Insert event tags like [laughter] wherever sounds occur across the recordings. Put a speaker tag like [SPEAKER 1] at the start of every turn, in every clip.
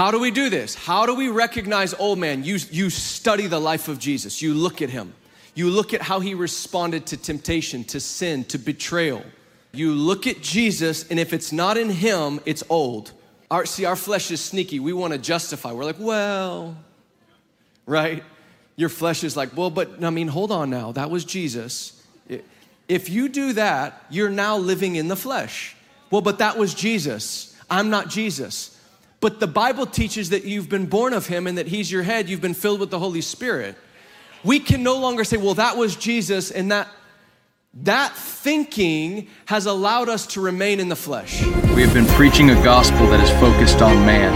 [SPEAKER 1] How do we do this? How do we recognize old man? You, you study the life of Jesus, you look at him, you look at how he responded to temptation, to sin, to betrayal. You look at Jesus, and if it's not in him, it's old. Our, see, our flesh is sneaky. We want to justify. We're like, well, right? Your flesh is like, well, but I mean, hold on now. That was Jesus. If you do that, you're now living in the flesh. Well, but that was Jesus. I'm not Jesus. But the Bible teaches that you've been born of him and that he's your head. You've been filled with the Holy Spirit. We can no longer say, well, that was Jesus and that that thinking has allowed us to remain in the flesh.
[SPEAKER 2] We have been preaching a gospel that is focused on man.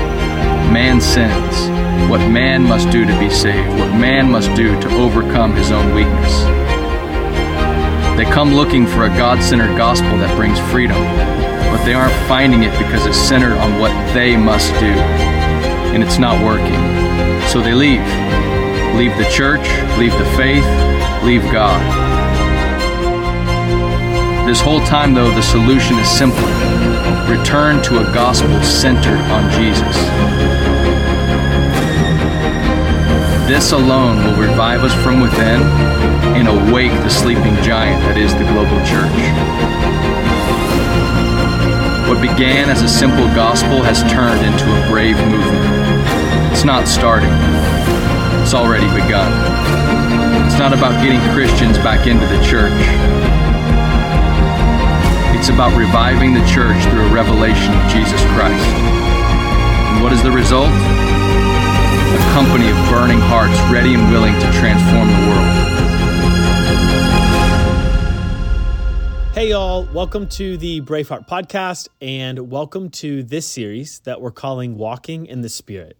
[SPEAKER 2] Man sins, what man must do to be saved, what man must do to overcome his own weakness. They come looking for a God centered gospel that brings freedom, but they aren't finding it because it's centered on what they must do. And it's not working. So they leave. Leave the church, leave the faith, leave God. This whole time, though, the solution is simple return to a gospel centered on Jesus. This alone will revive us from within and awake the sleeping giant that is the global church. What began as a simple gospel has turned into a brave movement. It's not starting, it's already begun. It's not about getting Christians back into the church. It's about reviving the church through a revelation of Jesus Christ. And what is the result? A company of burning hearts ready and willing to transform the
[SPEAKER 3] Hey, y'all, welcome to the Braveheart podcast, and welcome to this series that we're calling Walking in the Spirit.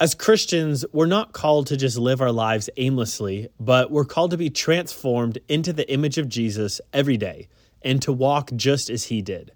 [SPEAKER 3] As Christians, we're not called to just live our lives aimlessly, but we're called to be transformed into the image of Jesus every day and to walk just as he did.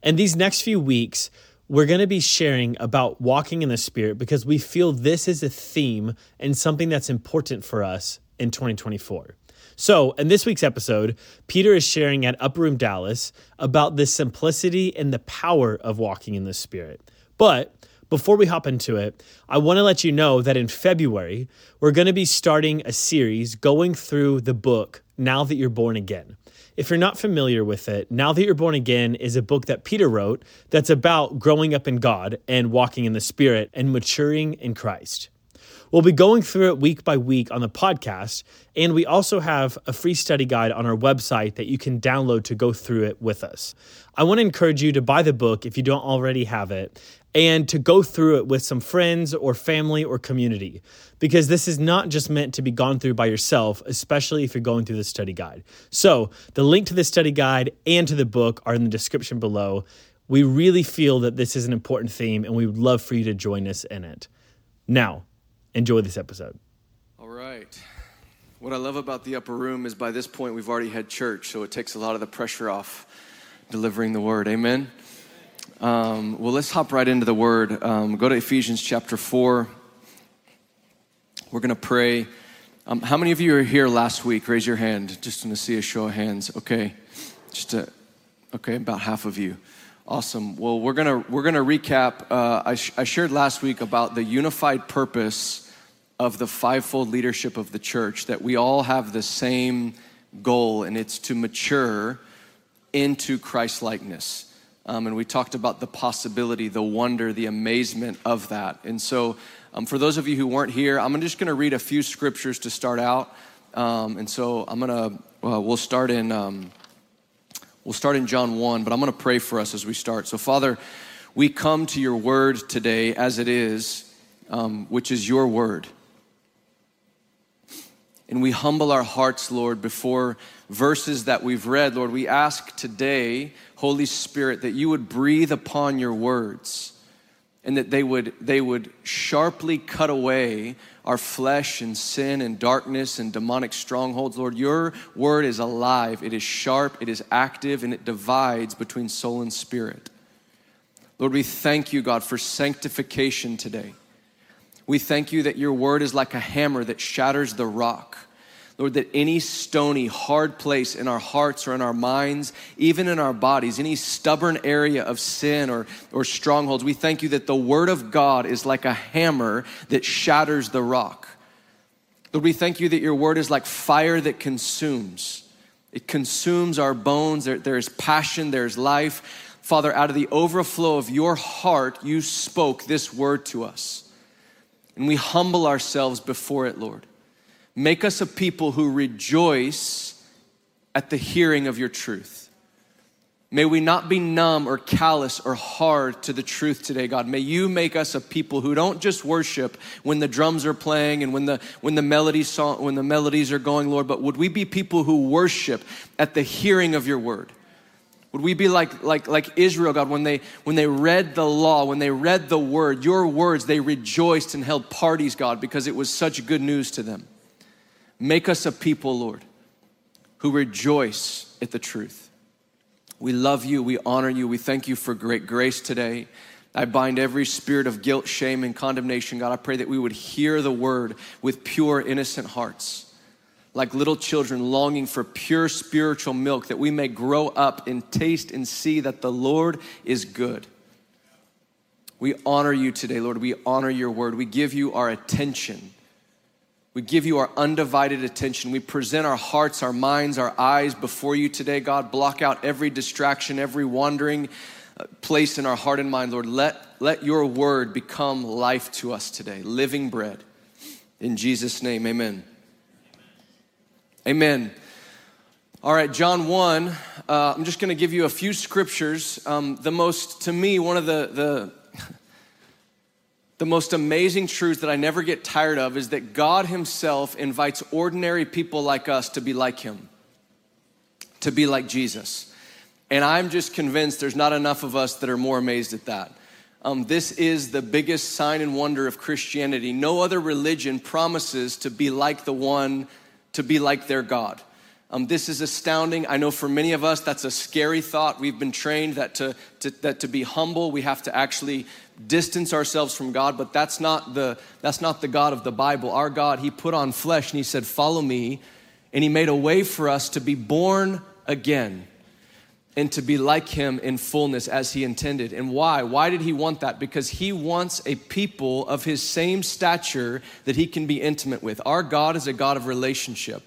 [SPEAKER 3] And these next few weeks, we're going to be sharing about walking in the Spirit because we feel this is a theme and something that's important for us in 2024. So, in this week's episode, Peter is sharing at Upper Room Dallas about the simplicity and the power of walking in the Spirit. But before we hop into it, I want to let you know that in February, we're going to be starting a series going through the book Now That You're Born Again. If you're not familiar with it, Now That You're Born Again is a book that Peter wrote that's about growing up in God and walking in the Spirit and maturing in Christ. We'll be going through it week by week on the podcast, and we also have a free study guide on our website that you can download to go through it with us. I want to encourage you to buy the book if you don't already have it and to go through it with some friends or family or community because this is not just meant to be gone through by yourself, especially if you're going through the study guide. So, the link to the study guide and to the book are in the description below. We really feel that this is an important theme and we would love for you to join us in it. Now, enjoy this episode.
[SPEAKER 1] All right. What I love about the upper room is by this point we've already had church, so it takes a lot of the pressure off delivering the word. Amen. Um, well, let's hop right into the word. Um, go to Ephesians chapter 4. We're going to pray. Um, how many of you are here last week? Raise your hand. Just want to see a show of hands. Okay. Just a, okay, about half of you. Awesome. Well, we're gonna we're gonna recap. Uh, I, sh- I shared last week about the unified purpose of the fivefold leadership of the church. That we all have the same goal, and it's to mature into Christ likeness. Um, and we talked about the possibility, the wonder, the amazement of that. And so, um, for those of you who weren't here, I'm just to read a few scriptures to start out. Um, and so, I'm to, uh, we'll start in, um, we'll start in John 1, but I'm going to pray for us as we start. So, Father, we come to your word today as it is, um, which is your word. And we humble our hearts, Lord, before verses that we've read. Lord, we ask today Holy Spirit, that you would breathe upon your words and that they would, they would sharply cut away our flesh and sin and darkness and demonic strongholds. Lord, your word is alive, it is sharp, it is active, and it divides between soul and spirit. Lord, we thank you, God, for sanctification today. We thank you that your word is like a hammer that shatters the rock. Lord, that any stony, hard place in our hearts or in our minds, even in our bodies, any stubborn area of sin or, or strongholds, we thank you that the Word of God is like a hammer that shatters the rock. Lord, we thank you that your Word is like fire that consumes. It consumes our bones. There, there's passion, there's life. Father, out of the overflow of your heart, you spoke this word to us. And we humble ourselves before it, Lord. Make us a people who rejoice at the hearing of your truth. May we not be numb or callous or hard to the truth today, God. May you make us a people who don't just worship when the drums are playing and when the when the melodies song, when the melodies are going, Lord, but would we be people who worship at the hearing of your word? Would we be like, like, like Israel, God, when they, when they read the law, when they read the word, your words, they rejoiced and held parties, God, because it was such good news to them. Make us a people, Lord, who rejoice at the truth. We love you. We honor you. We thank you for great grace today. I bind every spirit of guilt, shame, and condemnation. God, I pray that we would hear the word with pure, innocent hearts, like little children longing for pure spiritual milk, that we may grow up and taste and see that the Lord is good. We honor you today, Lord. We honor your word. We give you our attention. We give you our undivided attention. We present our hearts, our minds, our eyes before you today, God. Block out every distraction, every wandering uh, place in our heart and mind, Lord. Let, let your word become life to us today, living bread. In Jesus' name, amen. Amen. All right, John 1, uh, I'm just going to give you a few scriptures. Um, the most, to me, one of the, the the most amazing truth that I never get tired of is that God Himself invites ordinary people like us to be like Him, to be like Jesus. And I'm just convinced there's not enough of us that are more amazed at that. Um, this is the biggest sign and wonder of Christianity. No other religion promises to be like the one, to be like their God. Um, this is astounding. I know for many of us, that's a scary thought. We've been trained that to, to, that to be humble, we have to actually distance ourselves from God, but that's not, the, that's not the God of the Bible. Our God, He put on flesh and He said, Follow me. And He made a way for us to be born again and to be like Him in fullness as He intended. And why? Why did He want that? Because He wants a people of His same stature that He can be intimate with. Our God is a God of relationship.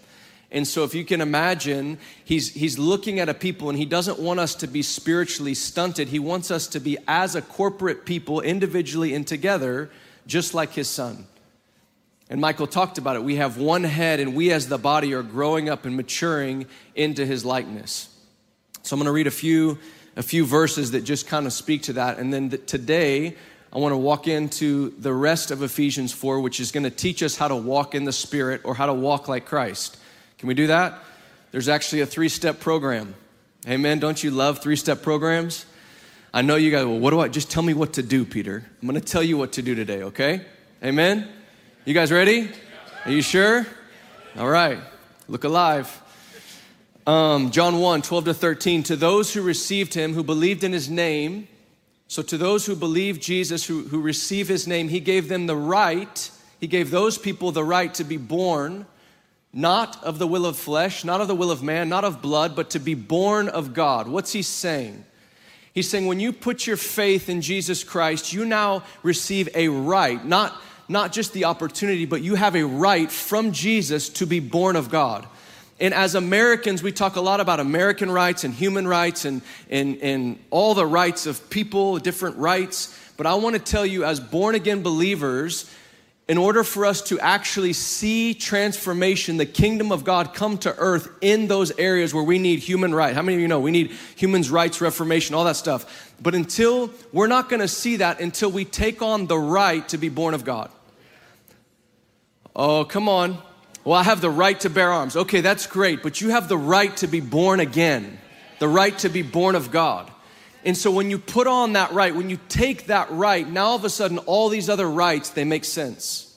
[SPEAKER 1] And so, if you can imagine, he's, he's looking at a people and he doesn't want us to be spiritually stunted. He wants us to be, as a corporate people, individually and together, just like his son. And Michael talked about it. We have one head, and we as the body are growing up and maturing into his likeness. So, I'm going to read a few, a few verses that just kind of speak to that. And then the, today, I want to walk into the rest of Ephesians 4, which is going to teach us how to walk in the Spirit or how to walk like Christ. Can we do that? There's actually a three step program. Amen. Don't you love three step programs? I know you guys, well, what do I, just tell me what to do, Peter. I'm going to tell you what to do today, okay? Amen. You guys ready? Are you sure? All right. Look alive. Um, John 1 12 to 13. To those who received him, who believed in his name, so to those who believe Jesus, who, who receive his name, he gave them the right, he gave those people the right to be born not of the will of flesh, not of the will of man, not of blood, but to be born of God. What's he saying? He's saying when you put your faith in Jesus Christ, you now receive a right, not, not just the opportunity, but you have a right from Jesus to be born of God. And as Americans, we talk a lot about American rights and human rights and, and, and all the rights of people, different rights. But I want to tell you, as born again believers, in order for us to actually see transformation, the kingdom of God come to earth in those areas where we need human rights. How many of you know we need human rights reformation, all that stuff? But until we're not to see that until we take on the right to be born of God. Oh, come on. Well, I have the right to bear arms. Okay, that's great, but you have the right to be born again, the right to be born of God. And so when you put on that right, when you take that right, now all of a sudden all these other rights, they make sense.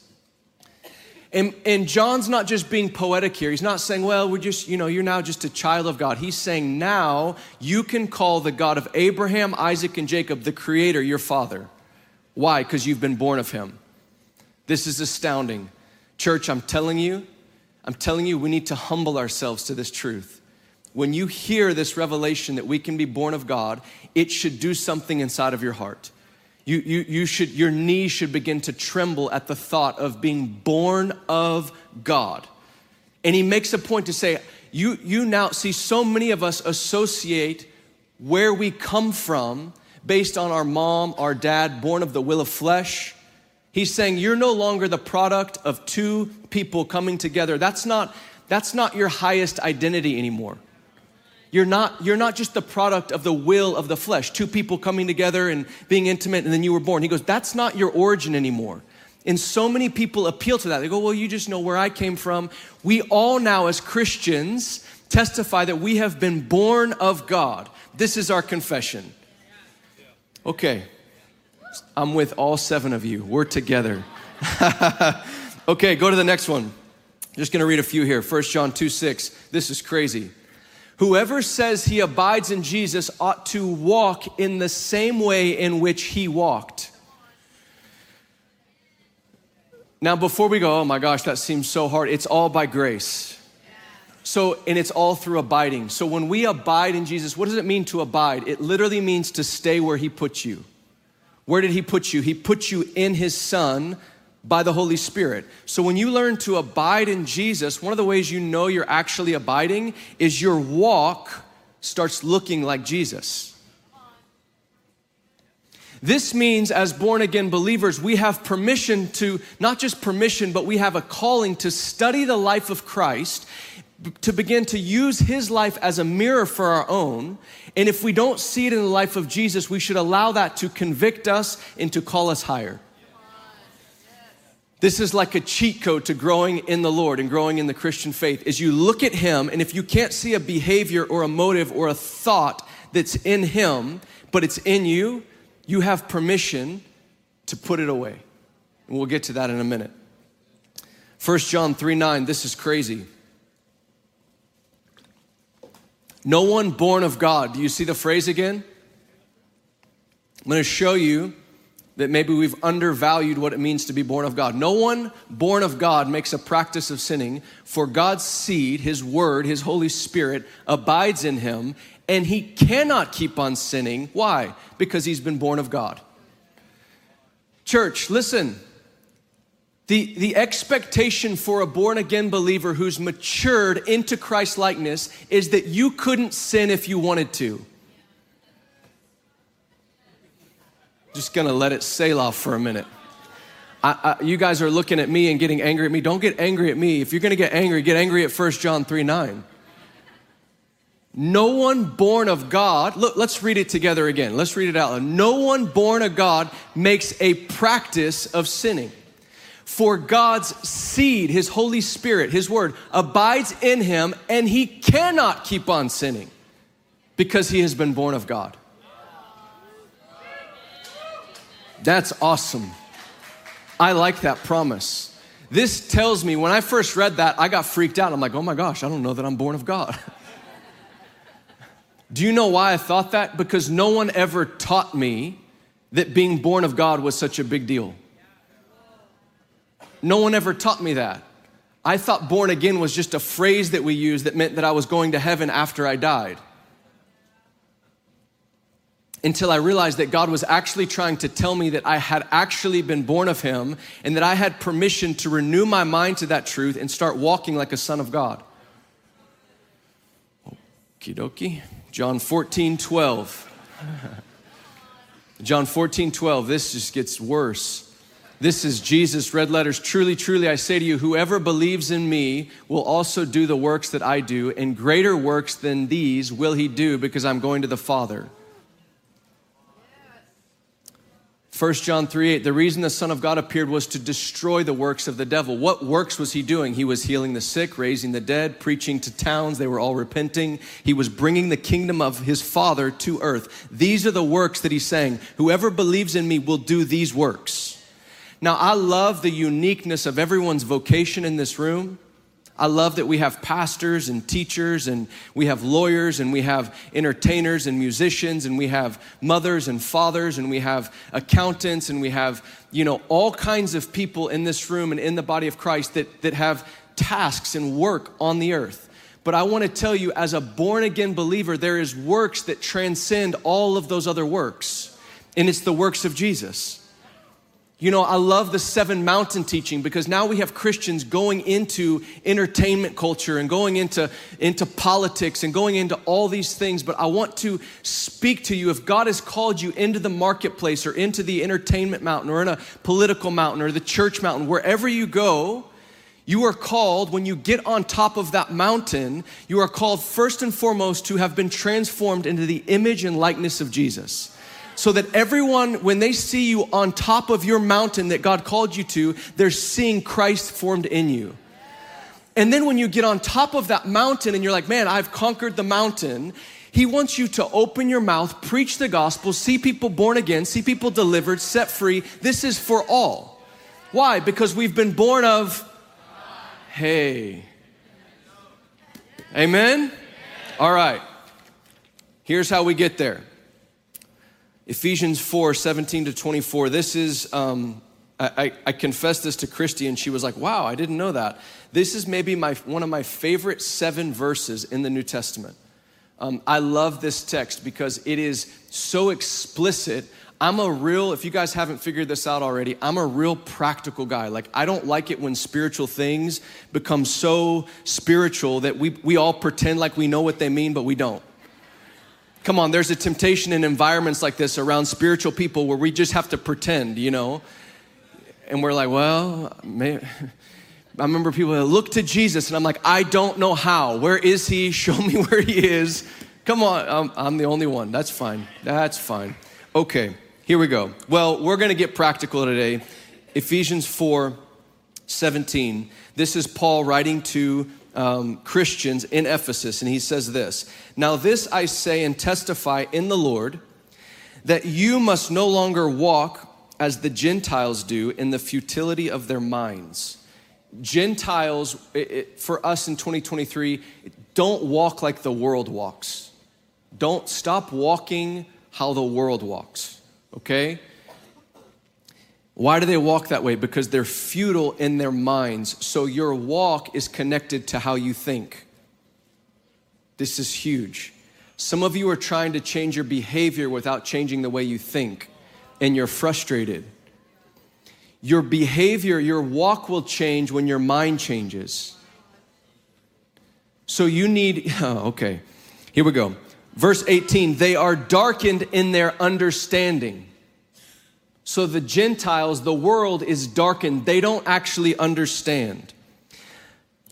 [SPEAKER 1] And, and John's not just being poetic here. He's not saying, well, we're just, you know, you're now just a child of God. He's saying now you can call the God of Abraham, Isaac, and Jacob, the creator, your father. Why? Because you've been born of him. This is astounding. Church, I'm telling you, I'm telling you, we need to humble ourselves to this truth. When you hear this revelation that we can be born of God, it should do something inside of your heart. You, you, you should, your knees should begin to tremble at the thought of being born of God. And he makes a point to say, you, you now see so many of us associate where we come from based on our mom, our dad, born of the will of flesh. He's saying you're no longer the product of two people coming together. That's not, that's not your highest identity anymore. You're not, you're not just the product of the will of the flesh, two people coming together and being intimate and then you were born. He goes, that's not your origin anymore. And so many people appeal to that. They go, well, you just know where I came from. We all now, as Christians, testify that we have been born of God. This is our confession. Okay, I'm with all seven of you. We're together. [laughs] okay, go to the next one. Just gonna read a few here. 1 John 2 6. This is crazy. Whoever says he abides in Jesus ought to walk in the same way in which he walked. Now, before we go, oh my gosh, that seems so hard. It's all by grace. So, and it's all through abiding. So, when we abide in Jesus, what does it mean to abide? It literally means to stay where he puts you. Where did he put you? He put you in his son by the Holy Spirit. So when you learn to abide in Jesus, one of the ways you know you're actually abiding is your walk starts looking like Jesus. This means, as born again believers, we have permission to, not just permission, but we have a calling to study the life of Christ, to begin to use his life as a mirror for our own. And if we don't see it in the life of Jesus, we should allow that to convict us and to call us higher. This is like a cheat code to growing in the Lord and growing in the Christian faith. Is you look at him and if you can't see a behavior or a motive or a thought that's in him, but it's in you, you have permission to put it away. And we'll get to that in a minute. 1 John 3 9, this is crazy. No one born of God. Do you see the phrase again? I'm going to show you that maybe we've undervalued what it means to be born of God. No one born of God makes a practice of sinning, for God's seed, His Word, His Holy Spirit, abides in him, and he cannot keep on sinning. Why? Because he's been born of God. Church, listen. The, the expectation for a born again believer who's matured into Christ likeness is that you couldn't sin if you wanted to. Just gonna let it sail off for a minute. I, I, you guys are looking at me and getting angry at me. Don't get angry at me. If you're gonna get angry, get angry at 1 John 3 9. No one born of God, look, let's read it together again. Let's read it out loud. No one born of God makes a practice of sinning. For God's seed, His Holy Spirit, His Word, abides in him, and he cannot keep on sinning because he has been born of God. That's awesome. I like that promise. This tells me when I first read that, I got freaked out. I'm like, oh my gosh, I don't know that I'm born of God. [laughs] Do you know why I thought that? Because no one ever taught me that being born of God was such a big deal. No one ever taught me that. I thought born again was just a phrase that we use that meant that I was going to heaven after I died until I realized that God was actually trying to tell me that I had actually been born of Him and that I had permission to renew my mind to that truth and start walking like a son of God. Okie dokie. John 14, 12. [laughs] John 14, 12. This just gets worse. This is Jesus, red letters. Truly, truly, I say to you, whoever believes in me will also do the works that I do, and greater works than these will he do because I'm going to the Father. 1 John 3 8, the reason the Son of God appeared was to destroy the works of the devil. What works was he doing? He was healing the sick, raising the dead, preaching to towns. They were all repenting. He was bringing the kingdom of his Father to earth. These are the works that he's saying. Whoever believes in me will do these works. Now, I love the uniqueness of everyone's vocation in this room. I love that we have pastors and teachers and we have lawyers and we have entertainers and musicians and we have mothers and fathers and we have accountants and we have, you know, all kinds of people in this room and in the body of Christ that, that have tasks and work on the earth. But I want to tell you, as a born again believer, there is works that transcend all of those other works, and it's the works of Jesus. You know, I love the seven mountain teaching because now we have Christians going into entertainment culture and going into, into politics and going into all these things. But I want to speak to you if God has called you into the marketplace or into the entertainment mountain or in a political mountain or the church mountain, wherever you go, you are called, when you get on top of that mountain, you are called first and foremost to have been transformed into the image and likeness of Jesus so that everyone, when they see you on top of your mountain that God called you to, they're seeing Christ formed in you. And then when you get on top of that mountain and you're like, man, I've conquered the mountain, He wants you to open your mouth, preach the gospel, see people born again, see people delivered, set free. This is for all. Why? Because we've been born of, hey. Amen? All right. Here's how we get there. Ephesians 4 17 to 24. This is, um, I, I, confessed this to Christy, and she was like, Wow, I didn't know that. This is maybe my, one of my favorite seven verses in the New Testament. Um, I love this text because it is so explicit. I'm a real, if you guys haven't figured this out already, I'm a real practical guy. Like, I don't like it when spiritual things become so spiritual that we, we all pretend like we know what they mean, but we don't. Come on, there's a temptation in environments like this around spiritual people where we just have to pretend, you know? And we're like, well, [laughs] I remember people that look to Jesus, and I'm like, I don't know how. Where is he? [laughs] Show me where he is. Come on, I'm, I'm the only one. That's fine. That's fine. Okay, here we go. Well, we're going to get practical today. Ephesians 4 17. This is Paul writing to um, Christians in Ephesus, and he says this Now, this I say and testify in the Lord that you must no longer walk as the Gentiles do in the futility of their minds. Gentiles, it, it, for us in 2023, don't walk like the world walks. Don't stop walking how the world walks, okay? Why do they walk that way? Because they're futile in their minds. So your walk is connected to how you think. This is huge. Some of you are trying to change your behavior without changing the way you think, and you're frustrated. Your behavior, your walk will change when your mind changes. So you need, [laughs] oh, okay, here we go. Verse 18, they are darkened in their understanding. So the Gentiles, the world is darkened. They don't actually understand.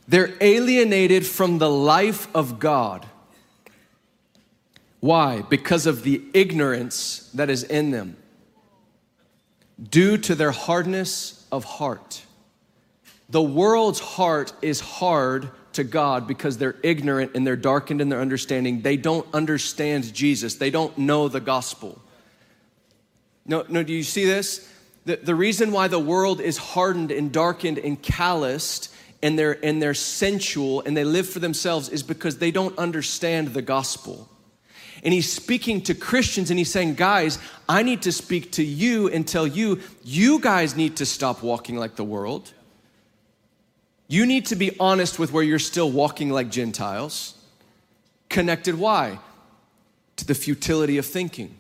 [SPEAKER 1] They're alienated from the life of God. Why? Because of the ignorance that is in them, due to their hardness of heart. The world's heart is hard to God because they're ignorant and they're darkened in their understanding. They don't understand Jesus, they don't know the gospel. No, no, do you see this? The, the reason why the world is hardened and darkened and calloused and they're, and they're sensual and they live for themselves is because they don't understand the gospel. And he's speaking to Christians and he's saying, guys, I need to speak to you and tell you, you guys need to stop walking like the world. You need to be honest with where you're still walking like Gentiles. Connected, why? To the futility of thinking.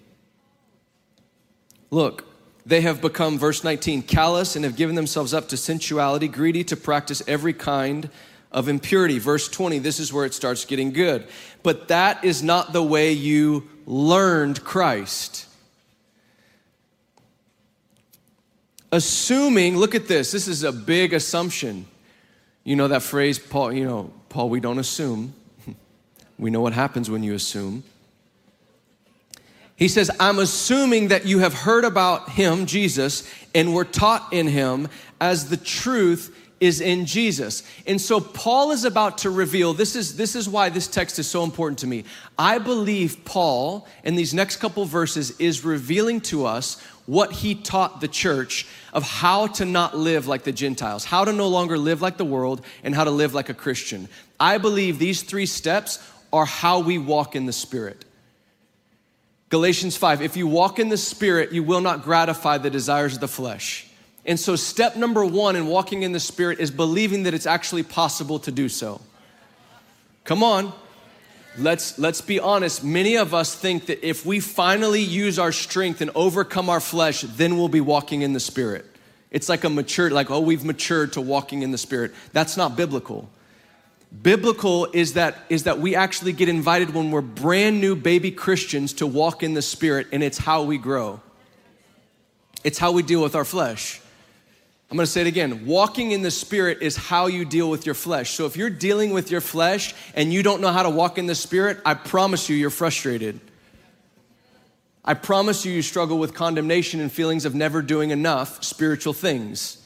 [SPEAKER 1] Look, they have become, verse 19, callous and have given themselves up to sensuality, greedy to practice every kind of impurity. Verse 20, this is where it starts getting good. But that is not the way you learned Christ. Assuming, look at this, this is a big assumption. You know that phrase, Paul, you know, Paul, we don't assume. [laughs] We know what happens when you assume. He says, I'm assuming that you have heard about him, Jesus, and were taught in him as the truth is in Jesus. And so Paul is about to reveal this is this is why this text is so important to me. I believe Paul in these next couple verses is revealing to us what he taught the church of how to not live like the Gentiles, how to no longer live like the world and how to live like a Christian. I believe these 3 steps are how we walk in the spirit. Galatians 5 If you walk in the Spirit, you will not gratify the desires of the flesh. And so, step number one in walking in the Spirit is believing that it's actually possible to do so. Come on. Let's, let's be honest. Many of us think that if we finally use our strength and overcome our flesh, then we'll be walking in the Spirit. It's like a mature, like, oh, we've matured to walking in the Spirit. That's not biblical. Biblical is that, is that we actually get invited when we're brand new baby Christians to walk in the Spirit, and it's how we grow. It's how we deal with our flesh. I'm gonna say it again. Walking in the Spirit is how you deal with your flesh. So if you're dealing with your flesh and you don't know how to walk in the Spirit, I promise you, you're frustrated. I promise you, you struggle with condemnation and feelings of never doing enough spiritual things.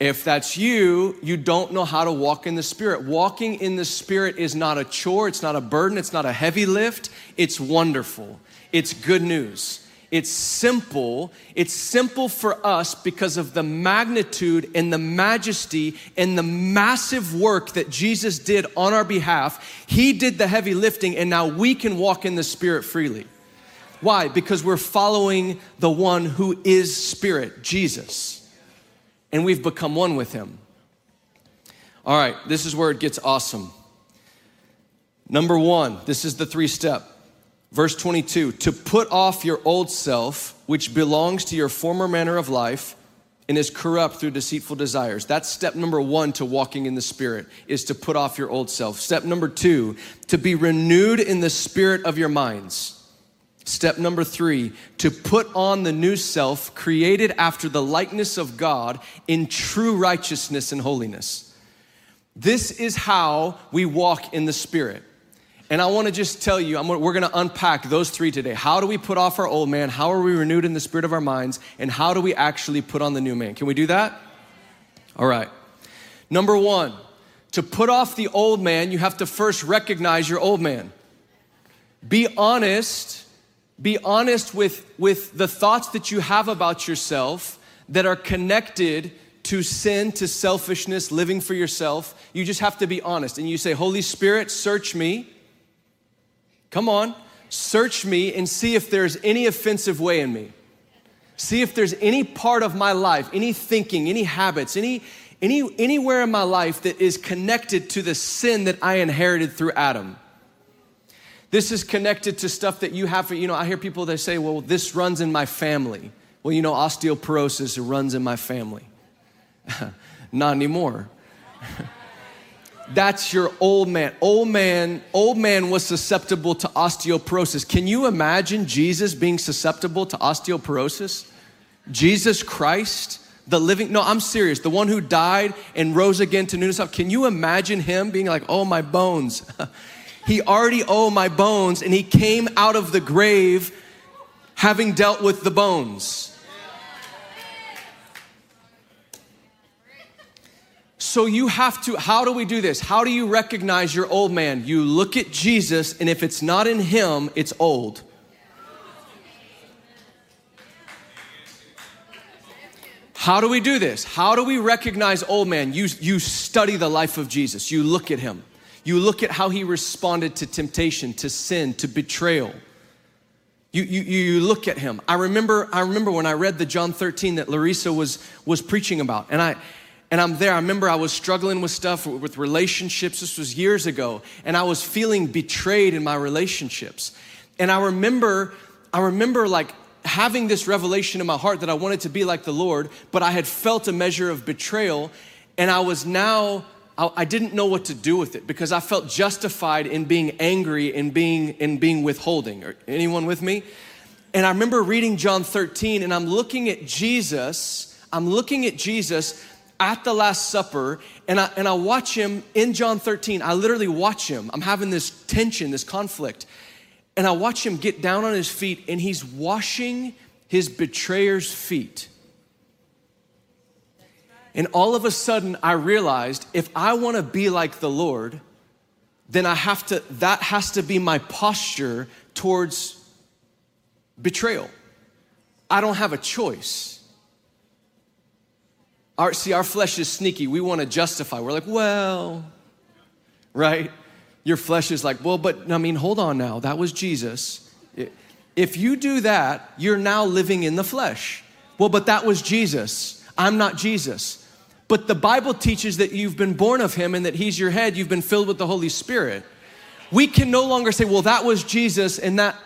[SPEAKER 1] If that's you, you don't know how to walk in the Spirit. Walking in the Spirit is not a chore, it's not a burden, it's not a heavy lift, it's wonderful. It's good news. It's simple. It's simple for us because of the magnitude and the majesty and the massive work that Jesus did on our behalf. He did the heavy lifting, and now we can walk in the Spirit freely. Why? Because we're following the one who is Spirit, Jesus. And we've become one with Him. All right, this is where it gets awesome. Number one, this is the three step. Verse 22 to put off your old self, which belongs to your former manner of life and is corrupt through deceitful desires. That's step number one to walking in the Spirit, is to put off your old self. Step number two, to be renewed in the spirit of your minds. Step number three, to put on the new self created after the likeness of God in true righteousness and holiness. This is how we walk in the Spirit. And I want to just tell you, we're going to unpack those three today. How do we put off our old man? How are we renewed in the spirit of our minds? And how do we actually put on the new man? Can we do that? All right. Number one, to put off the old man, you have to first recognize your old man. Be honest. Be honest with, with the thoughts that you have about yourself that are connected to sin, to selfishness, living for yourself. You just have to be honest. And you say, Holy Spirit, search me Come on, search me and see if there's any offensive way in me. See if there's any part of my life, any thinking, any habits, any, any, anywhere in my life that is connected to the sin that I inherited through Adam. This is connected to stuff that you have, for, you know, I hear people that say, well, this runs in my family. Well, you know, osteoporosis runs in my family. [laughs] Not anymore. [laughs] that's your old man. Old man, old man was susceptible to osteoporosis. Can you imagine Jesus being susceptible to osteoporosis? Jesus Christ, the living, no, I'm serious, the one who died and rose again to newness of. Can you imagine him being like, oh, my bones? [laughs] he already, oh, my bones, and he came out of the grave having dealt with the bones. So you have to, how do we do this? How do you recognize your old man? You look at Jesus, and if it's not in him, it's old. How do we do this? How do we recognize old man? You, you study the life of Jesus. You look at him. You look at how he responded to temptation, to sin, to betrayal. You, you, you look at him. I remember, I remember when I read the John 13 that Larissa was, was preaching about. And I, and I'm there. I remember I was struggling with stuff with relationships. This was years ago. And I was feeling betrayed in my relationships. And I remember, I remember like having this revelation in my heart that I wanted to be like the Lord, but I had felt a measure of betrayal. And I was now, I, I didn't know what to do with it because I felt justified in being angry and being, in being withholding. anyone with me? And I remember reading John 13 and I'm looking at Jesus. I'm looking at Jesus at the Last Supper and I, and I watch him in John 13. I literally watch him. I'm having this tension, this conflict. And I watch him get down on his feet and he's washing his betrayer's feet. And all of a sudden, I realized if I want to be like the Lord, then I have to, that has to be my posture towards betrayal. I don't have a choice. Our, see, our flesh is sneaky. We want to justify. We're like, well, right? Your flesh is like, well, but I mean, hold on now. That was Jesus. If you do that, you're now living in the flesh. well, but that was Jesus. I'm not Jesus. But the Bible teaches that you've been born of him and that he's your head, you've been filled with the Holy Spirit. We can no longer say, well, that was Jesus, and that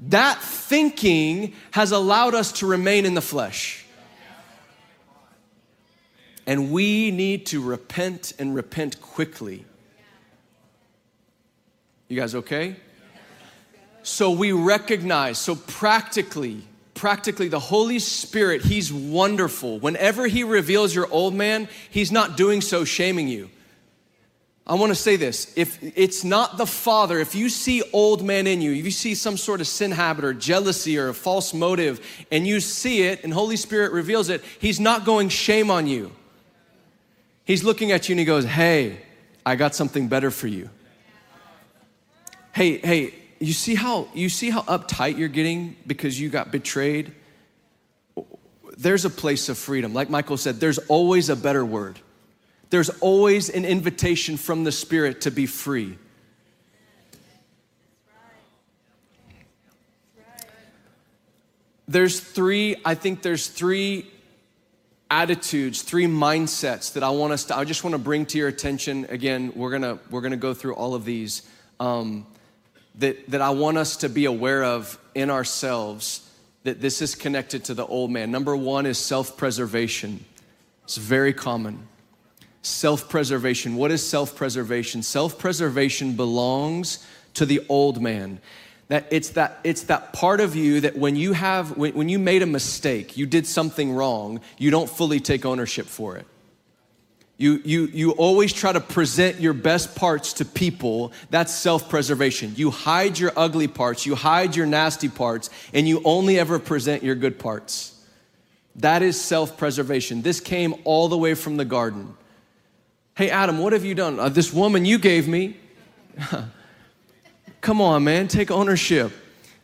[SPEAKER 1] that thinking has allowed us to remain in the flesh. And we need to repent and repent quickly. You guys okay? So we recognize, so practically, practically the Holy Spirit, He's wonderful. Whenever He reveals your old man, He's not doing so shaming you. I want to say this. If it's not the Father, if you see old man in you, if you see some sort of sin habit or jealousy or a false motive, and you see it and Holy Spirit reveals it, He's not going shame on you. He's looking at you and He goes, Hey, I got something better for you. Hey, hey, you see how you see how uptight you're getting because you got betrayed? There's a place of freedom. Like Michael said, there's always a better word. There's always an invitation from the Spirit to be free. There's three, I think there's three attitudes, three mindsets that I want us to, I just want to bring to your attention. Again, we're gonna, we're gonna go through all of these. Um, that, that I want us to be aware of in ourselves that this is connected to the old man. Number one is self preservation. It's very common. Self preservation. What is self preservation? Self preservation belongs to the old man. That it's that it's that part of you that when you have when, when you made a mistake, you did something wrong, you don't fully take ownership for it. You, you, you always try to present your best parts to people. That's self preservation. You hide your ugly parts, you hide your nasty parts, and you only ever present your good parts. That is self preservation. This came all the way from the garden. Hey, Adam, what have you done? Uh, this woman you gave me. [laughs] Come on, man, take ownership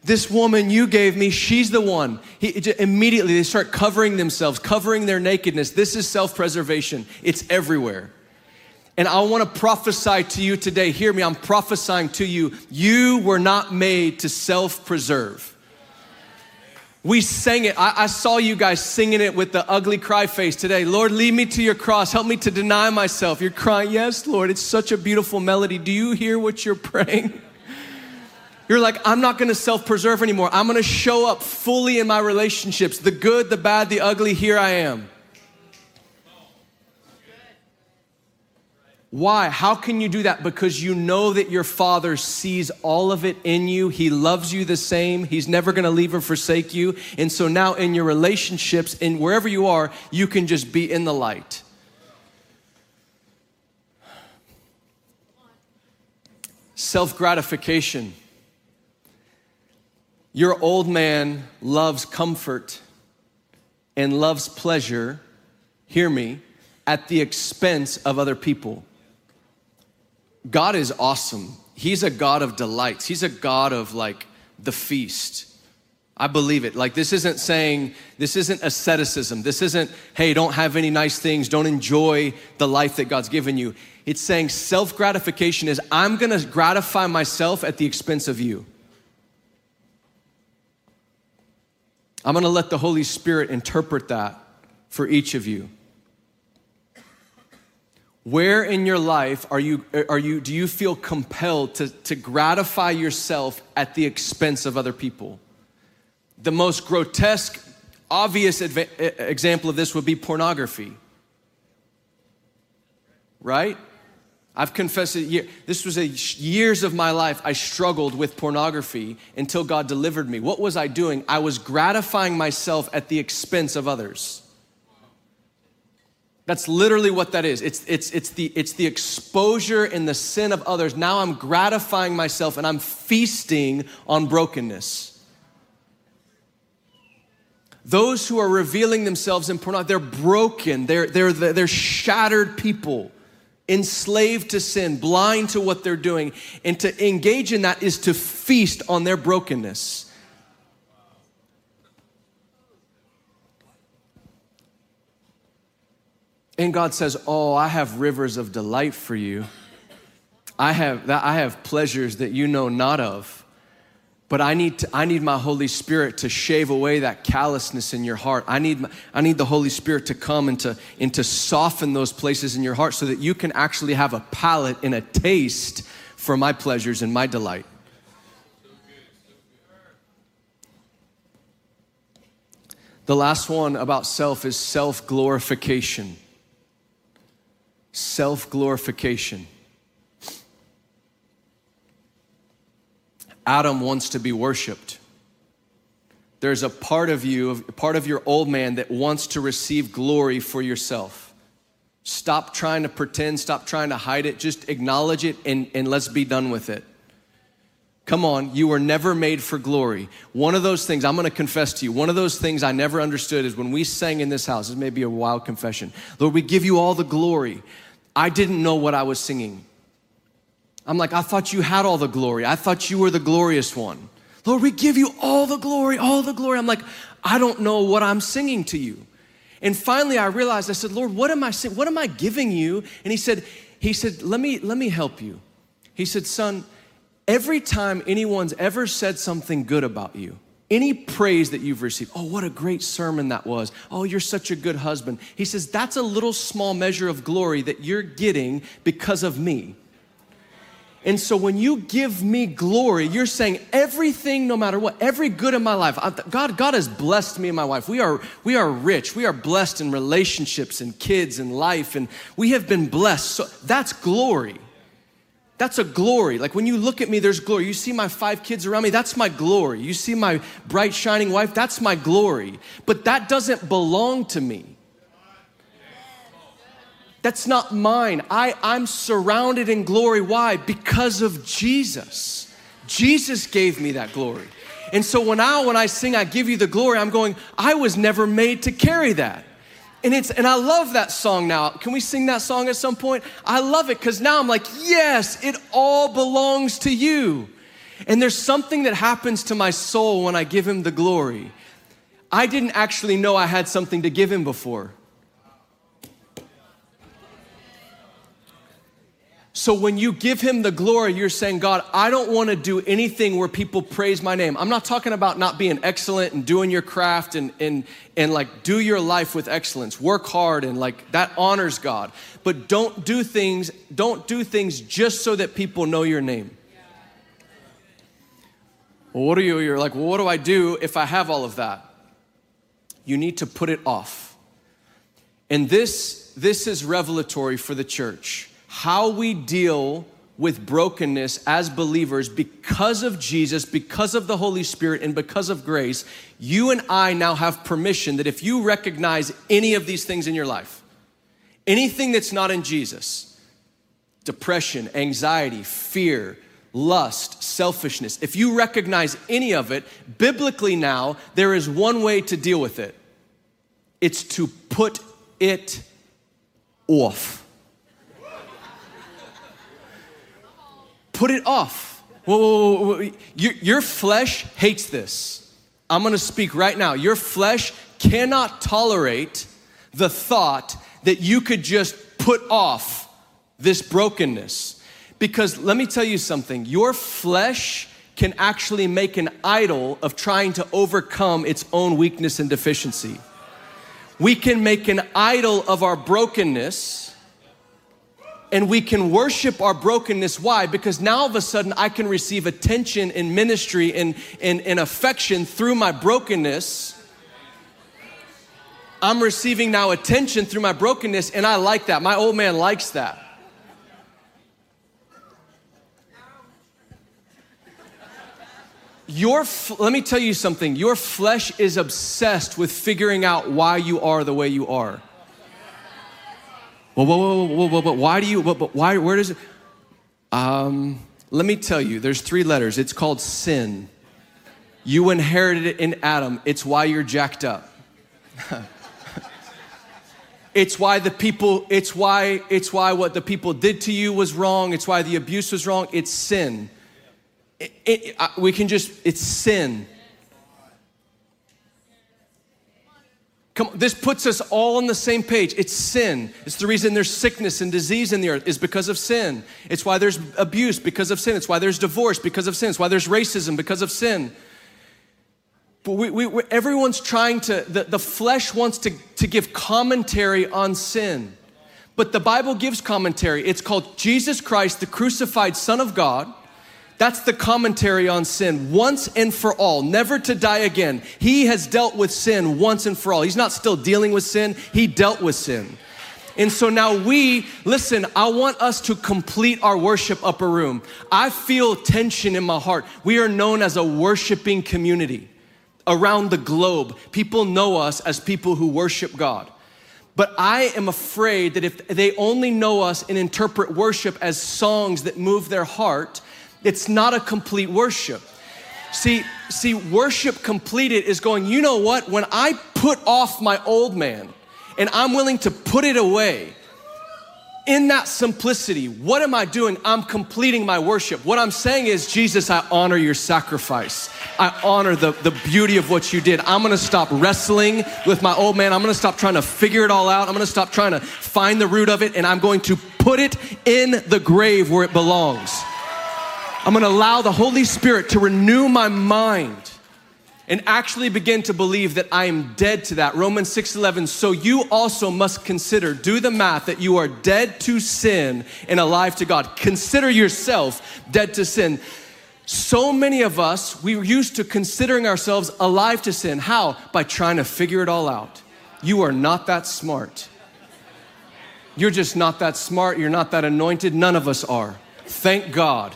[SPEAKER 1] this woman you gave me, she's the one. He, immediately they start covering themselves, covering their nakedness. This is self preservation, it's everywhere. And I want to prophesy to you today. Hear me, I'm prophesying to you. You were not made to self preserve. We sang it. I, I, saw you guys singing it with the ugly cry face today. Lord, lead me to your cross. Help me to deny myself. You're crying, Yes, Lord. It's such a beautiful melody. Do you hear what you're [laughs] praying? You're like, I'm not gonna self preserve anymore. I'm gonna show up fully in my relationships the good, the bad, the ugly. Here I am. Why? How can you do that? Because you know that your father sees all of it in you. He loves you the same. He's never going to leave or forsake you. And so now in your relationships and wherever you are, you can just be in the light. Self gratification. Your old man loves comfort and loves pleasure, hear me, at the expense of other people. God is awesome. He's a God of delights. He's a God of like the feast. I believe it. Like, this isn't saying, this isn't asceticism. This isn't, hey, don't have any nice things, don't enjoy the life that God's given you. It's saying self gratification is, I'm gonna gratify myself at the expense of you. I'm going to let the Holy Spirit interpret that for each of you. Where in your life are you, are you, do you feel compelled to, to gratify yourself at the expense of other people? The most grotesque, obvious example of this would be pornography. Right? I've confessed it. This was a years of my life. I struggled with pornography until God delivered me. What was I doing? I was gratifying myself at the expense of others. That's literally what that is. It's, it's, it's, the, it's the exposure and the sin of others. Now I'm gratifying myself and I'm feasting on brokenness. Those who are revealing themselves in pornography, they're broken, they're, they're, they're shattered people enslaved to sin, blind to what they're doing. And to engage in that is to feast on their brokenness. And God says, Oh, I have rivers of delight for you. I have, I have pleasures that you know not of. But I need, to, I need my Holy Spirit to shave away that callousness in your heart. I need, I need the Holy Spirit to come and to, and to soften those places in your heart so that you can actually have a palate and a taste for my pleasures and my delight. The last one about self is self glorification. Self glorification. Adam wants to be worshiped. There's a part of you, part of your old man that wants to receive glory for yourself. Stop trying to pretend, stop trying to hide it, just acknowledge it and, and let's be done with it. Come on, you were never made for glory. One of those things, I'm gonna confess to you, one of those things I never understood is when we sang in this house, this may be a wild confession. Lord, we give you all the glory. I didn't know what I was singing. I'm like, I thought you had all the glory. I thought you were the glorious one. Lord, we give you all the glory, all the glory. I'm like, I don't know what I'm singing to you. And finally I realized, I said, Lord, what am I saying? What am I giving you? And he said, he said, let me, let me help you. He said, son, every time anyone's ever said something good about you, any praise that you've received, oh, what a great sermon that was. Oh, you're such a good husband. He says, that's a little small measure of glory that you're getting because of me. And so when you give me glory, you're saying everything, no matter what, every good in my life. God, God has blessed me and my wife. We are, we are rich. We are blessed in relationships and kids and life, and we have been blessed. So that's glory. That's a glory. Like when you look at me, there's glory. You see my five kids around me, that's my glory. You see my bright, shining wife, that's my glory. But that doesn't belong to me. That's not mine. I, I'm surrounded in glory. Why? Because of Jesus. Jesus gave me that glory. And so when I when I sing I give you the glory, I'm going, I was never made to carry that. And it's and I love that song now. Can we sing that song at some point? I love it cuz now I'm like, yes, it all belongs to you. And there's something that happens to my soul when I give him the glory. I didn't actually know I had something to give him before. So when you give him the glory, you're saying, God, I don't want to do anything where people praise my name. I'm not talking about not being excellent and doing your craft and, and, and like do your life with excellence. Work hard and like that honors God. But don't do things, don't do things just so that people know your name. Well, what are you? You're like, well, what do I do if I have all of that? You need to put it off. And this, this is revelatory for the church how we deal with brokenness as believers because of Jesus, because of the Holy Spirit, and because of grace, you and I now have permission that if you recognize any of these things in your life, anything that's not in Jesus, depression, anxiety, fear, lust, selfishness, if you recognize any of it, biblically now, there is one way to deal with it it's to put it off. Put it off. Whoa, whoa, whoa, whoa. Your, your flesh hates this. I'm gonna speak right now. Your flesh cannot tolerate the thought that you could just put off this brokenness. Because let me tell you something your flesh can actually make an idol of trying to overcome its own weakness and deficiency. We can make an idol of our brokenness and we can worship our brokenness. Why? Because now all of a sudden I can receive attention in ministry and, and, and affection through my brokenness. I'm receiving now attention through my brokenness, and I like that. My old man likes that. Your, let me tell you something. Your flesh is obsessed with figuring out why you are the way you are. Whoa, whoa, whoa, whoa, whoa, whoa. Why do you, but why, where does it? Um, let me tell you, there's three letters. It's called sin. You inherited it in Adam. It's why you're jacked up. [laughs] it's why the people, it's why, it's why what the people did to you was wrong. It's why the abuse was wrong. It's sin. It, it, we can just, it's sin. Come, this puts us all on the same page. It's sin. It's the reason there's sickness and disease in the earth is because of sin. It's why there's abuse because of sin. It's why there's divorce because of sin. It's why there's racism because of sin. But we, we, everyone's trying to, the, the flesh wants to, to give commentary on sin. But the Bible gives commentary. It's called Jesus Christ, the crucified Son of God. That's the commentary on sin once and for all, never to die again. He has dealt with sin once and for all. He's not still dealing with sin, He dealt with sin. And so now we, listen, I want us to complete our worship upper room. I feel tension in my heart. We are known as a worshiping community around the globe. People know us as people who worship God. But I am afraid that if they only know us and interpret worship as songs that move their heart, it's not a complete worship. See, see, worship completed is going, you know what? When I put off my old man and I'm willing to put it away, in that simplicity, what am I doing? I'm completing my worship. What I'm saying is, Jesus, I honor your sacrifice. I honor the, the beauty of what you did. I'm gonna stop wrestling with my old man. I'm gonna stop trying to figure it all out. I'm gonna stop trying to find the root of it, and I'm going to put it in the grave where it belongs. I'm gonna allow the Holy Spirit to renew my mind and actually begin to believe that I am dead to that. Romans 6:11 so you also must consider do the math that you are dead to sin and alive to God. Consider yourself dead to sin. So many of us we are used to considering ourselves alive to sin. How? By trying to figure it all out. You are not that smart. You're just not that smart, you're not that anointed. None of us are. Thank God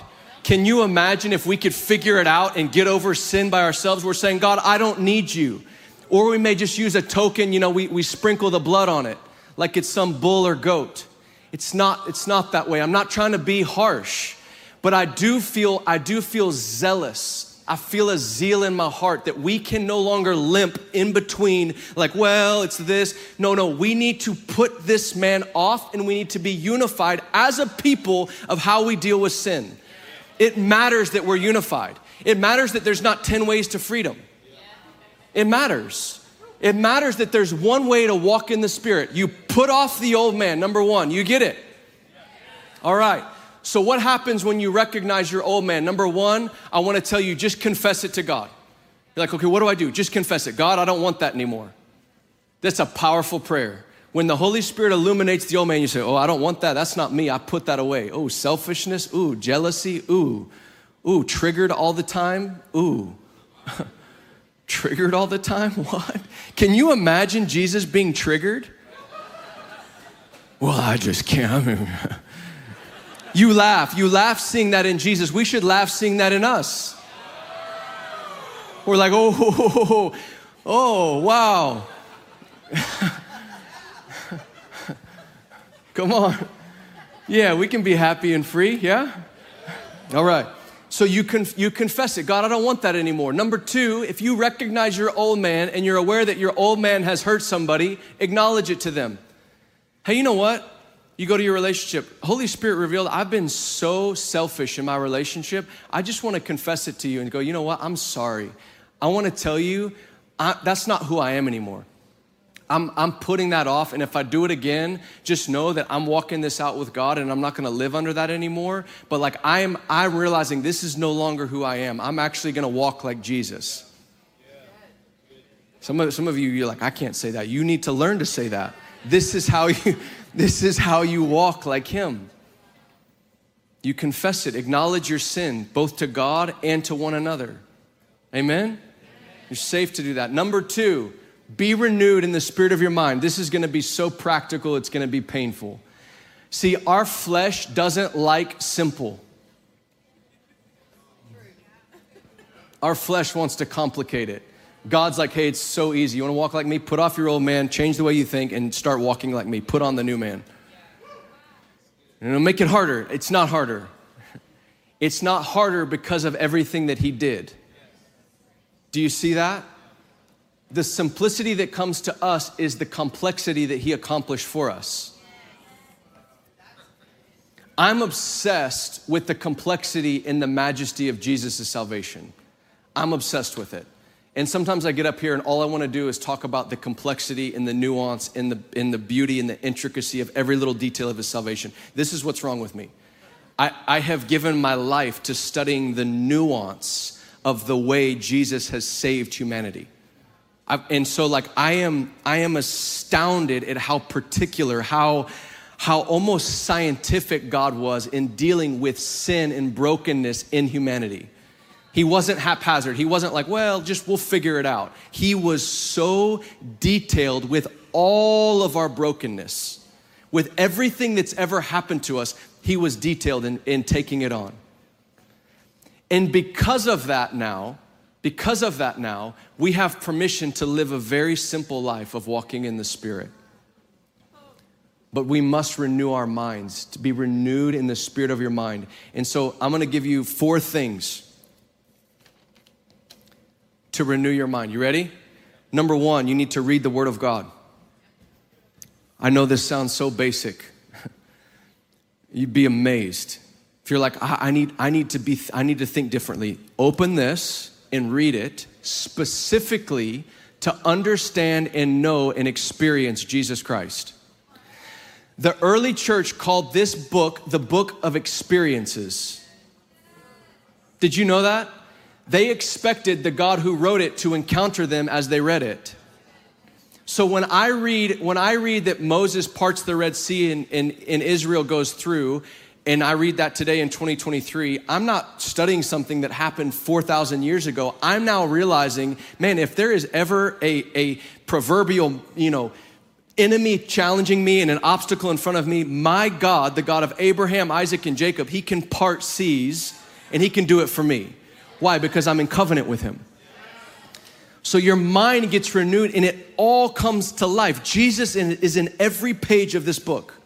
[SPEAKER 1] can you imagine if we could figure it out and get over sin by ourselves? We're saying, God, I don't need you. Or we may just use a token, you know, we, we sprinkle the blood on it like it's some bull or goat. It's not, it's not that way. I'm not trying to be harsh, but I do feel, I do feel zealous. I feel a zeal in my heart that we can no longer limp in between, like, well, it's this. No, no, we need to put this man off and we need to be unified as a people of how we deal with sin. It matters that we're unified. It matters that there's not 10 ways to freedom. It matters. It matters that there's one way to walk in the Spirit. You put off the old man, number one. You get it? All right. So, what happens when you recognize your old man? Number one, I want to tell you just confess it to God. You're like, okay, what do I do? Just confess it. God, I don't want that anymore. That's a powerful prayer. When the Holy Spirit illuminates the old man, you say, Oh, I don't want that. That's not me. I put that away. Oh, selfishness. Ooh, jealousy. Ooh, ooh, triggered all the time. Ooh. [laughs] triggered all the time? [laughs] What? Can you imagine Jesus being triggered? Well, I just can't. [laughs] you laugh. You laugh seeing that in Jesus. We should laugh seeing that in us. We're like, oh, oh, oh, oh wow. Come on. Yeah, we can be happy and free, yeah? All right. So you, conf- you confess it. God, I don't want that anymore. Number two, if you recognize your old man and you're aware that your old man has hurt somebody, acknowledge it to them. Hey, you know what? You go to your relationship. Holy Spirit revealed, I've been so selfish in my relationship. I just want to confess it to you and go, you know what? I'm sorry. I want to tell you, I, that's not who I am anymore. I'm, I'm putting that off. And if I do it again, just know that I'm walking this out with God and I'm not gonna live under that anymore. But like I'm, I'm realizing this is no longer who I am. I'm actually gonna walk like Jesus. Some of, some of you, you're like, I can't say that. You need to learn to say that. This is how [laughs] you, this is how you walk like Him. You confess it, acknowledge your sin, both to God and to one another. Amen? You're safe to do that. Number two, be renewed in the spirit of your mind. This is gonna be so practical, it's gonna be painful. See, our flesh doesn't like simple. Our flesh wants to complicate it. God's like, hey, it's so easy. You wanna walk like me? Put off your old man, change the way you think, and start walking like me. Put on the new man. And it'll make it harder. It's not harder. It's not harder because of everything that he did. Do you see that? The simplicity that comes to us is the complexity that He accomplished for us. I'm obsessed with the complexity and the majesty of Jesus' salvation. I'm obsessed with it. And sometimes I get up here and all I want to do is talk about the complexity and the nuance and the, and the beauty and the intricacy of every little detail of his salvation. This is what's wrong with me. I, I have given my life to studying the nuance of the way Jesus has saved humanity. I, and so like I am I am astounded at how particular, how how almost scientific God was in dealing with sin and brokenness in humanity. He wasn't haphazard. He wasn't like, well, just we'll figure it out. He was so detailed with all of our brokenness, with everything that's ever happened to us. He was detailed in, in taking it on. And because of that, now, because of that, now, we have permission to live a very simple life of walking in the Spirit. But we must renew our minds, to be renewed in the spirit of your mind. And so I'm gonna give you four things to renew your mind. You ready? Number one, you need to read the Word of God. I know this sounds so basic. [laughs] You'd be amazed. If you're like, I, I, need, I need to be, I need to think differently. Open this and read it specifically to understand and know and experience Jesus Christ. The early church called this book the book of experiences. Did you know that? They expected the God who wrote it to encounter them as they read it. So when I read, when I read that Moses parts the Red Sea and, and, and Israel goes through, and I read that today in 2023, I'm not studying something that happened 4,000 years ago. I'm now realizing, man, if there is ever a, a proverbial, you know, enemy challenging me and an obstacle in front of me, my God, the God of Abraham, Isaac, and Jacob, he can part seas and he can do it for me. Why? Because I'm in covenant with him. So your mind gets renewed and it all comes to life. Jesus is in every page of this book.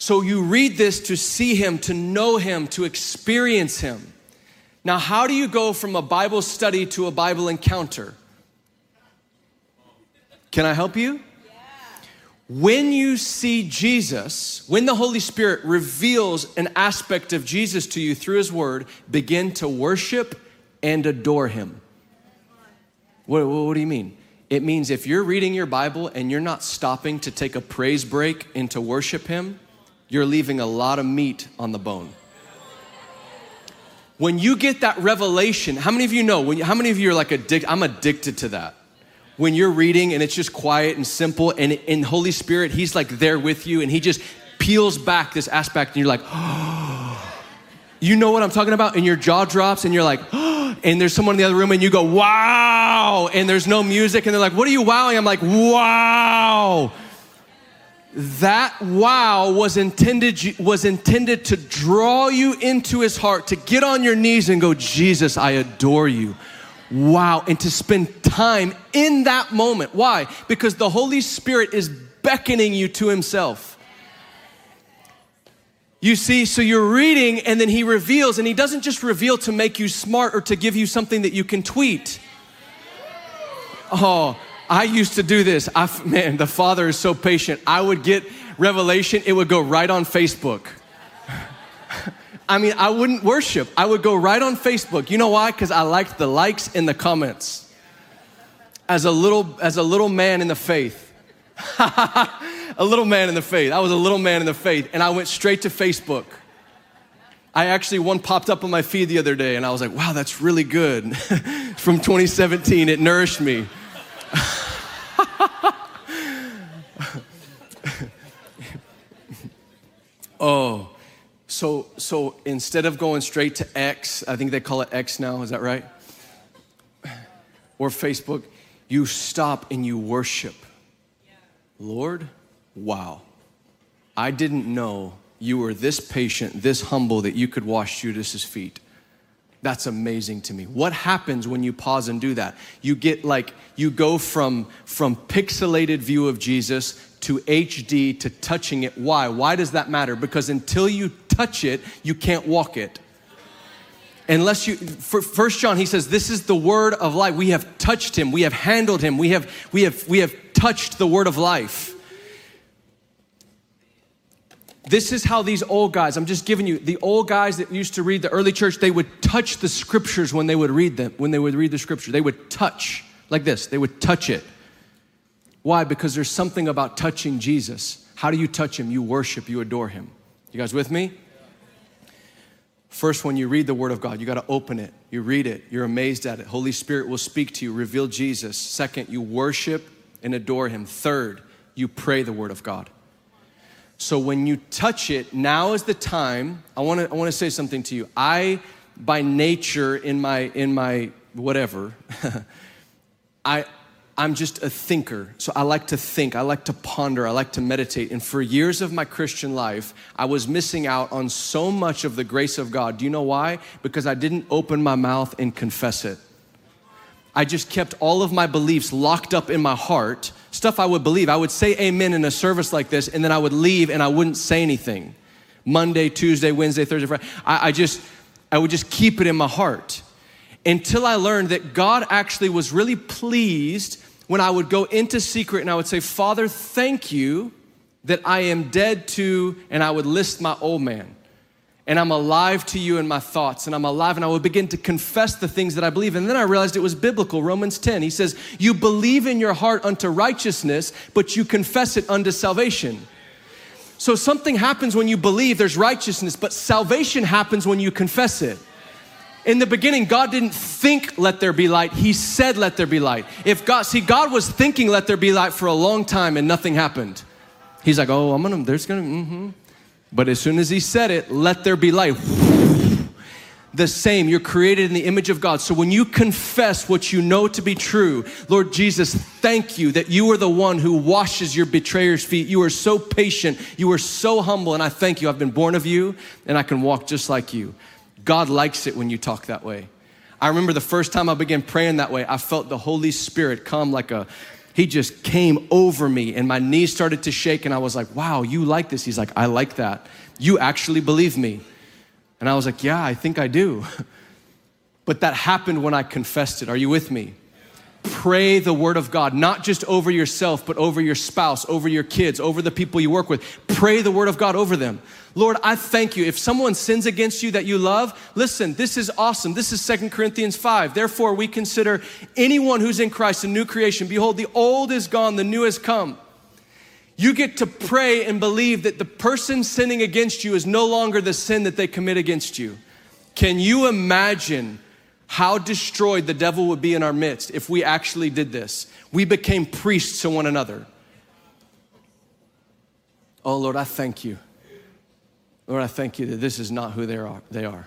[SPEAKER 1] So you read this to see him, to know him, to experience him. Now, how do you go from a Bible study to a Bible encounter? Can I help you? When you see Jesus, when the Holy Spirit reveals an aspect of Jesus to you through His Word, begin to worship and adore Him. What, what, do you mean? It means if you're reading your Bible and you're not stopping to take a praise break and to worship Him, you're leaving a lot of meat on the bone. When you get that revelation, how many of you know? When you, how many of you are like addicted? I'm addicted to that when you're reading and it's just quiet and simple and in Holy Spirit, He's like there with you and He just peels back this aspect and you're like, oh, [gasps] you know what I'm talking about? And your jaw drops and you're like, oh, [gasps] and there's someone in the other room and you go, wow, and there's no music and they're like, what are you wowing? I'm like, wow. That wow was intended, was intended to draw you into his heart, to get on your knees and go, Jesus, I adore you wow, and to spend time in that moment. Why? Because the Holy Spirit is beckoning you to Himself. You see, so you're reading and then He reveals, and He doesn't just reveal to make you smart or to give you something that you can tweet. Oh, I used to do this. I, man, the Father is so patient. I would get revelation, it would go right on Facebook. [laughs] I mean, I wouldn't worship. I would go right on Facebook. You know why? Because I liked the likes and the comments. As a little, as a little man in the faith. [laughs] a little man in the faith. I was a little man in the faith, and I went straight to Facebook. I actually, one popped up on my feed the other day, and I was like, wow, that's really good. [laughs] From 2017, it nourished me. Oh, so, so instead of going straight to X, I think they call it X now, is that right? Or Facebook, you stop and you worship. Lord, wow. I didn't know you were this patient, this humble that you could wash Judas's feet. That's amazing to me. What happens when you pause and do that? You get like you go from from pixelated view of Jesus to HD to touching it. Why? Why does that matter? Because until you touch it, you can't walk it. Unless you, First John, he says, "This is the word of life. We have touched him. We have handled him. We have, we have, we have touched the word of life." This is how these old guys, I'm just giving you, the old guys that used to read the early church, they would touch the scriptures when they would read them, when they would read the scripture. They would touch like this, they would touch it. Why? Because there's something about touching Jesus. How do you touch him? You worship, you adore him. You guys with me? First, when you read the Word of God, you got to open it. You read it. You're amazed at it. Holy Spirit will speak to you, reveal Jesus. Second, you worship and adore Him. Third, you pray the Word of God. So when you touch it, now is the time. I want to I want to say something to you. I, by nature, in my in my whatever, [laughs] I I'm just a thinker. So I like to think, I like to ponder, I like to meditate. And for years of my Christian life, I was missing out on so much of the grace of God. Do you know why? Because I didn't open my mouth and confess it. I just kept all of my beliefs locked up in my heart, stuff I would believe. I would say amen in a service like this, and then I would leave and I wouldn't say anything. Monday, Tuesday, Wednesday, Thursday, Friday. I, I just, I would just keep it in my heart until I learned that God actually was really pleased when I would go into secret and I would say, Father, thank you that I am dead to, and I would list my old man. And I'm alive to you in my thoughts, and I'm alive, and I would begin to confess the things that I believe. And then I realized it was biblical. Romans 10, he says, You believe in your heart unto righteousness, but you confess it unto salvation. So something happens when you believe there's righteousness, but salvation happens when you confess it. In the beginning, God didn't think, let there be light. He said, let there be light. If God, see, God was thinking, let there be light for a long time and nothing happened. He's like, oh, I'm gonna, there's gonna, mm-hmm. But as soon as he said it, let there be light. [laughs] The same, you're created in the image of God. So when you confess what you know to be true, Lord Jesus, thank you that you are the one who washes your betrayer's feet. You are so patient, you are so humble, and I thank you. I've been born of you, and I can walk just like you. God likes it when you talk that way. I remember the first time I began praying that way, I felt the Holy Spirit come like a, he just came over me and my knees started to shake and I was like, wow, you like this? He's like, I like that. You actually believe me. And I was like, yeah, I think I do. [laughs] But that happened when I confessed it. Are you with me? Pray the word of God, not just over yourself, but over your spouse, over your kids, over the people you work with. Pray the word of God over them. Lord, I thank you. If someone sins against you that you love, listen, this is awesome. This is Second Corinthians 5. Therefore, we consider anyone who's in Christ a new creation. Behold, the old is gone, the new has come. You get to pray and believe that the person sinning against you is no longer the sin that they commit against you. Can you imagine? How destroyed the devil would be in our midst if we actually did this. We became priests to one another. Oh Lord, I thank you. Lord, I thank you that this is not who they are. They are.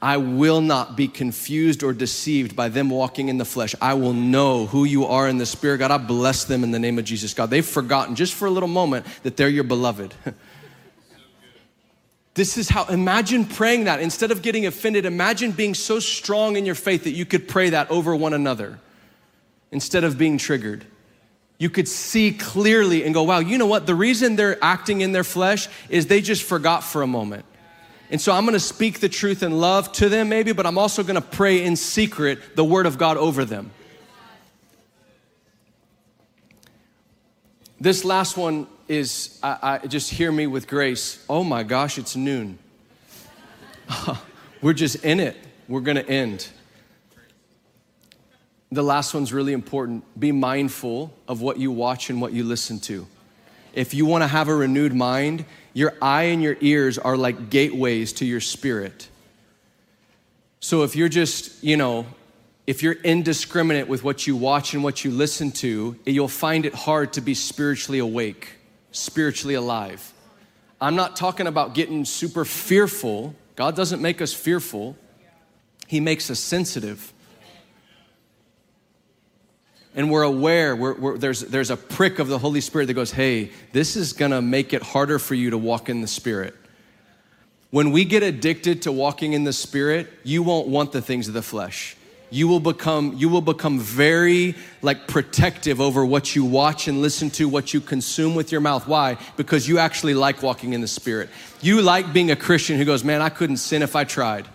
[SPEAKER 1] I will not be confused or deceived by them walking in the flesh. I will know who you are in the spirit. God, I bless them in the name of Jesus. God, they've forgotten just for a little moment that they're your beloved. [laughs] This is how, imagine praying that. Instead of getting offended, imagine being so strong in your faith that you could pray that over one another instead of being triggered. You could see clearly and go, wow, you know what? The reason they're acting in their flesh is they just forgot for a moment. And so I'm gonna speak the truth in love to them, maybe, but I'm also gonna pray in secret the word of God over them. This last one is I, I, just hear me with grace. Oh my gosh, it's noon. [laughs] We're just in it. We're going to end. The last one's really important. Be mindful of what you watch and what you listen to. If you want to have a renewed mind, your eye and your ears are like gateways to your spirit. So if you're just, you know, if you're indiscriminate with what you watch and what you listen to, you'll find it hard to be spiritually awake spiritually alive. I'm not talking about getting super fearful. God doesn't make us fearful, He makes us sensitive. And we're aware, we're, we're, there's, there's a prick of the Holy Spirit that goes, hey, this is gonna make it harder for you to walk in the Spirit. When we get addicted to walking in the Spirit, you won't want the things of the flesh you will become you will become very like protective over what you watch and listen to what you consume with your mouth. Why? Because you actually like walking in the spirit. You like being a christian who goes man i couldn't sin if i tried.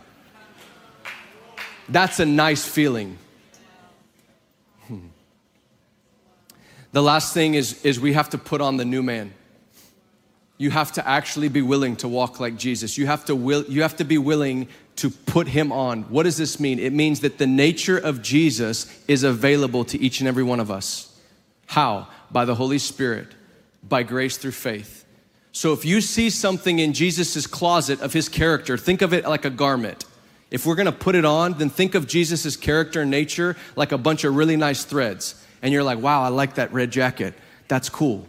[SPEAKER 1] That's a nice feeling. Hmm. the last thing is is we have to put on the new man. You have to actually be willing to walk like Jesus. You have to will, you have to be willing to put him on. What does this mean? It means that the nature of Jesus is available to each and every one of us. How? By the Holy Spirit, by grace through faith. So if you see something in Jesus' closet of his character, think of it like a garment. If we're gonna put it on, then think of Jesus' character and nature like a bunch of really nice threads. And you're like, wow, I like that red jacket. That's cool.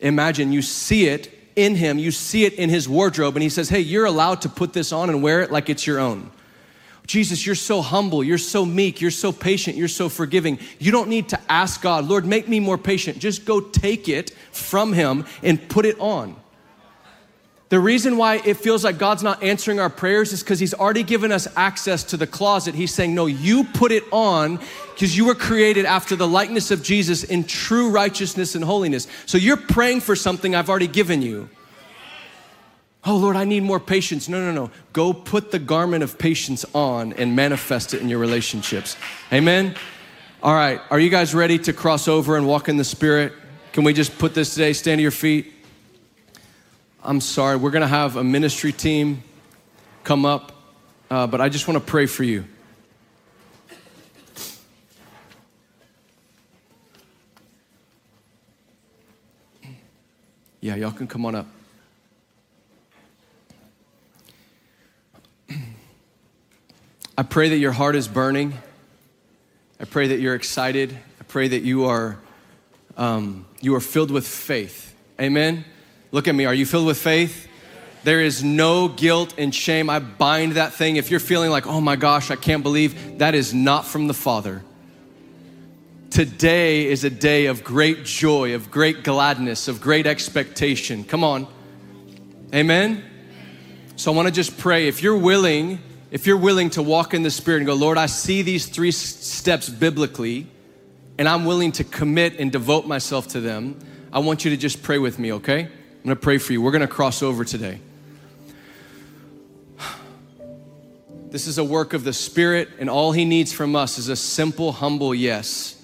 [SPEAKER 1] Imagine you see it in him, you see it in his wardrobe, and he says, Hey, you're allowed to put this on and wear it like it's your own. Jesus, you're so humble, you're so meek, you're so patient, you're so forgiving. You don't need to ask God, Lord, make me more patient. Just go take it from him and put it on. The reason why it feels like God's not answering our prayers is because He's already given us access to the closet. He's saying, No, you put it on because you were created after the likeness of Jesus in true righteousness and holiness. So you're praying for something I've already given you. Oh, Lord, I need more patience. No, no, no. Go put the garment of patience on and manifest it in your relationships. Amen? All right. Are you guys ready to cross over and walk in the Spirit? Can we just put this today? Stand to your feet. I'm sorry. We're going to have a ministry team come up, uh, but I just want to pray for you. Yeah, y'all can come on up. I pray that your heart is burning. I pray that you're excited. I pray that you are, um, you are filled with faith. Amen. Look at me. Are you filled with faith? There is no guilt and shame. I bind that thing. If you're feeling like, oh my gosh, I can't believe, that is not from the Father. Today is a day of great joy, of great gladness, of great expectation. Come on. Amen. So I want to just pray. If you're willing, if you're willing to walk in the Spirit and go, Lord, I see these three steps biblically, and I'm willing to commit and devote myself to them, I want you to just pray with me, okay? I'm gonna pray for you. We're gonna cross over today. This is a work of the Spirit, and all He needs from us is a simple, humble yes.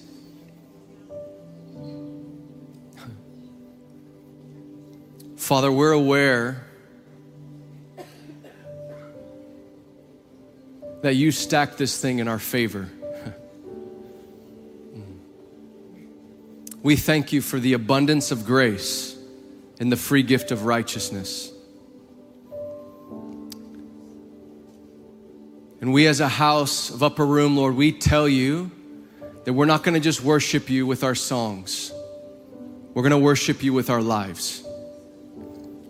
[SPEAKER 1] Father, we're aware that you stacked this thing in our favor. we thank you for the abundance of grace and the free gift of righteousness. And we, as a house of upper room, Lord, we tell you that we're not going to just worship you with our songs, we're going to worship you with our lives.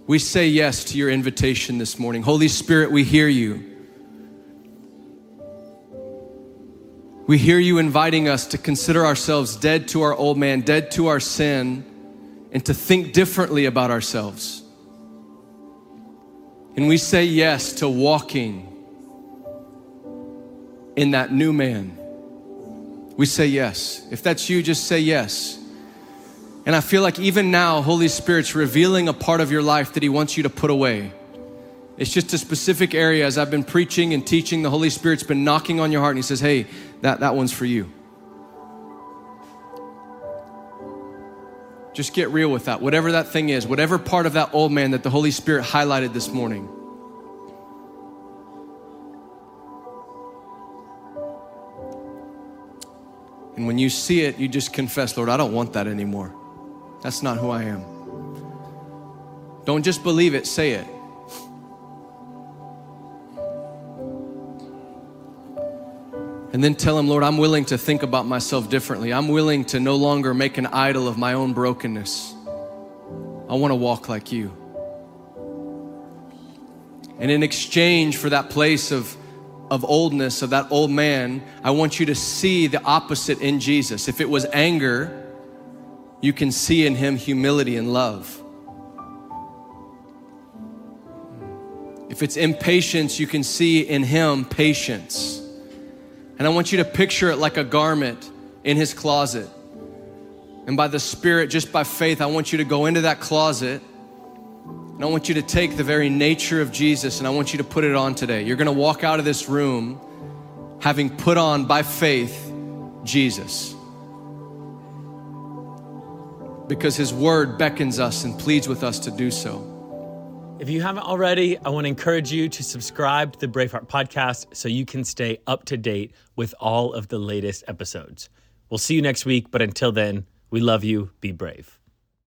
[SPEAKER 1] We say yes to your invitation this morning. Holy Spirit, we hear you. We hear you inviting us to consider ourselves dead to our old man, dead to our sin, and to think differently about ourselves. And we say yes to walking in that new man. We say yes. If that's you, just say yes. And I feel like even now, Holy Spirit's revealing a part of your life that He wants you to put away. It's just a specific area. As I've been preaching and teaching, the Holy Spirit's been knocking on your heart and He says, Hey, that, that one's for you. Just get real with that. Whatever that thing is, whatever part of that old man that the Holy Spirit highlighted this morning. And when you see it, you just confess, Lord, I don't want that anymore. That's not who I am. Don't just believe it, say it. And then tell him, Lord, I'm willing to think about myself differently. I'm willing to no longer make an idol of my own brokenness. I want to walk like you. And in exchange for that place of, of oldness, of that old man, I want you to see the opposite in Jesus. If it was anger, you can see in him humility and love. If it's impatience, you can see in him patience. And I want you to picture it like a garment in his closet. And by the Spirit, just by faith, I want you to go into that closet and I want you to take the very nature of Jesus and I want you to put it on today. You're gonna walk out of this room having put on by faith Jesus because His Word beckons us and pleads with us to do so.
[SPEAKER 3] If you haven't already, I want to encourage you to subscribe to the Braveheart podcast so you can stay up to date with all of the latest episodes. We'll see you next week, but until then, we love you. Be brave.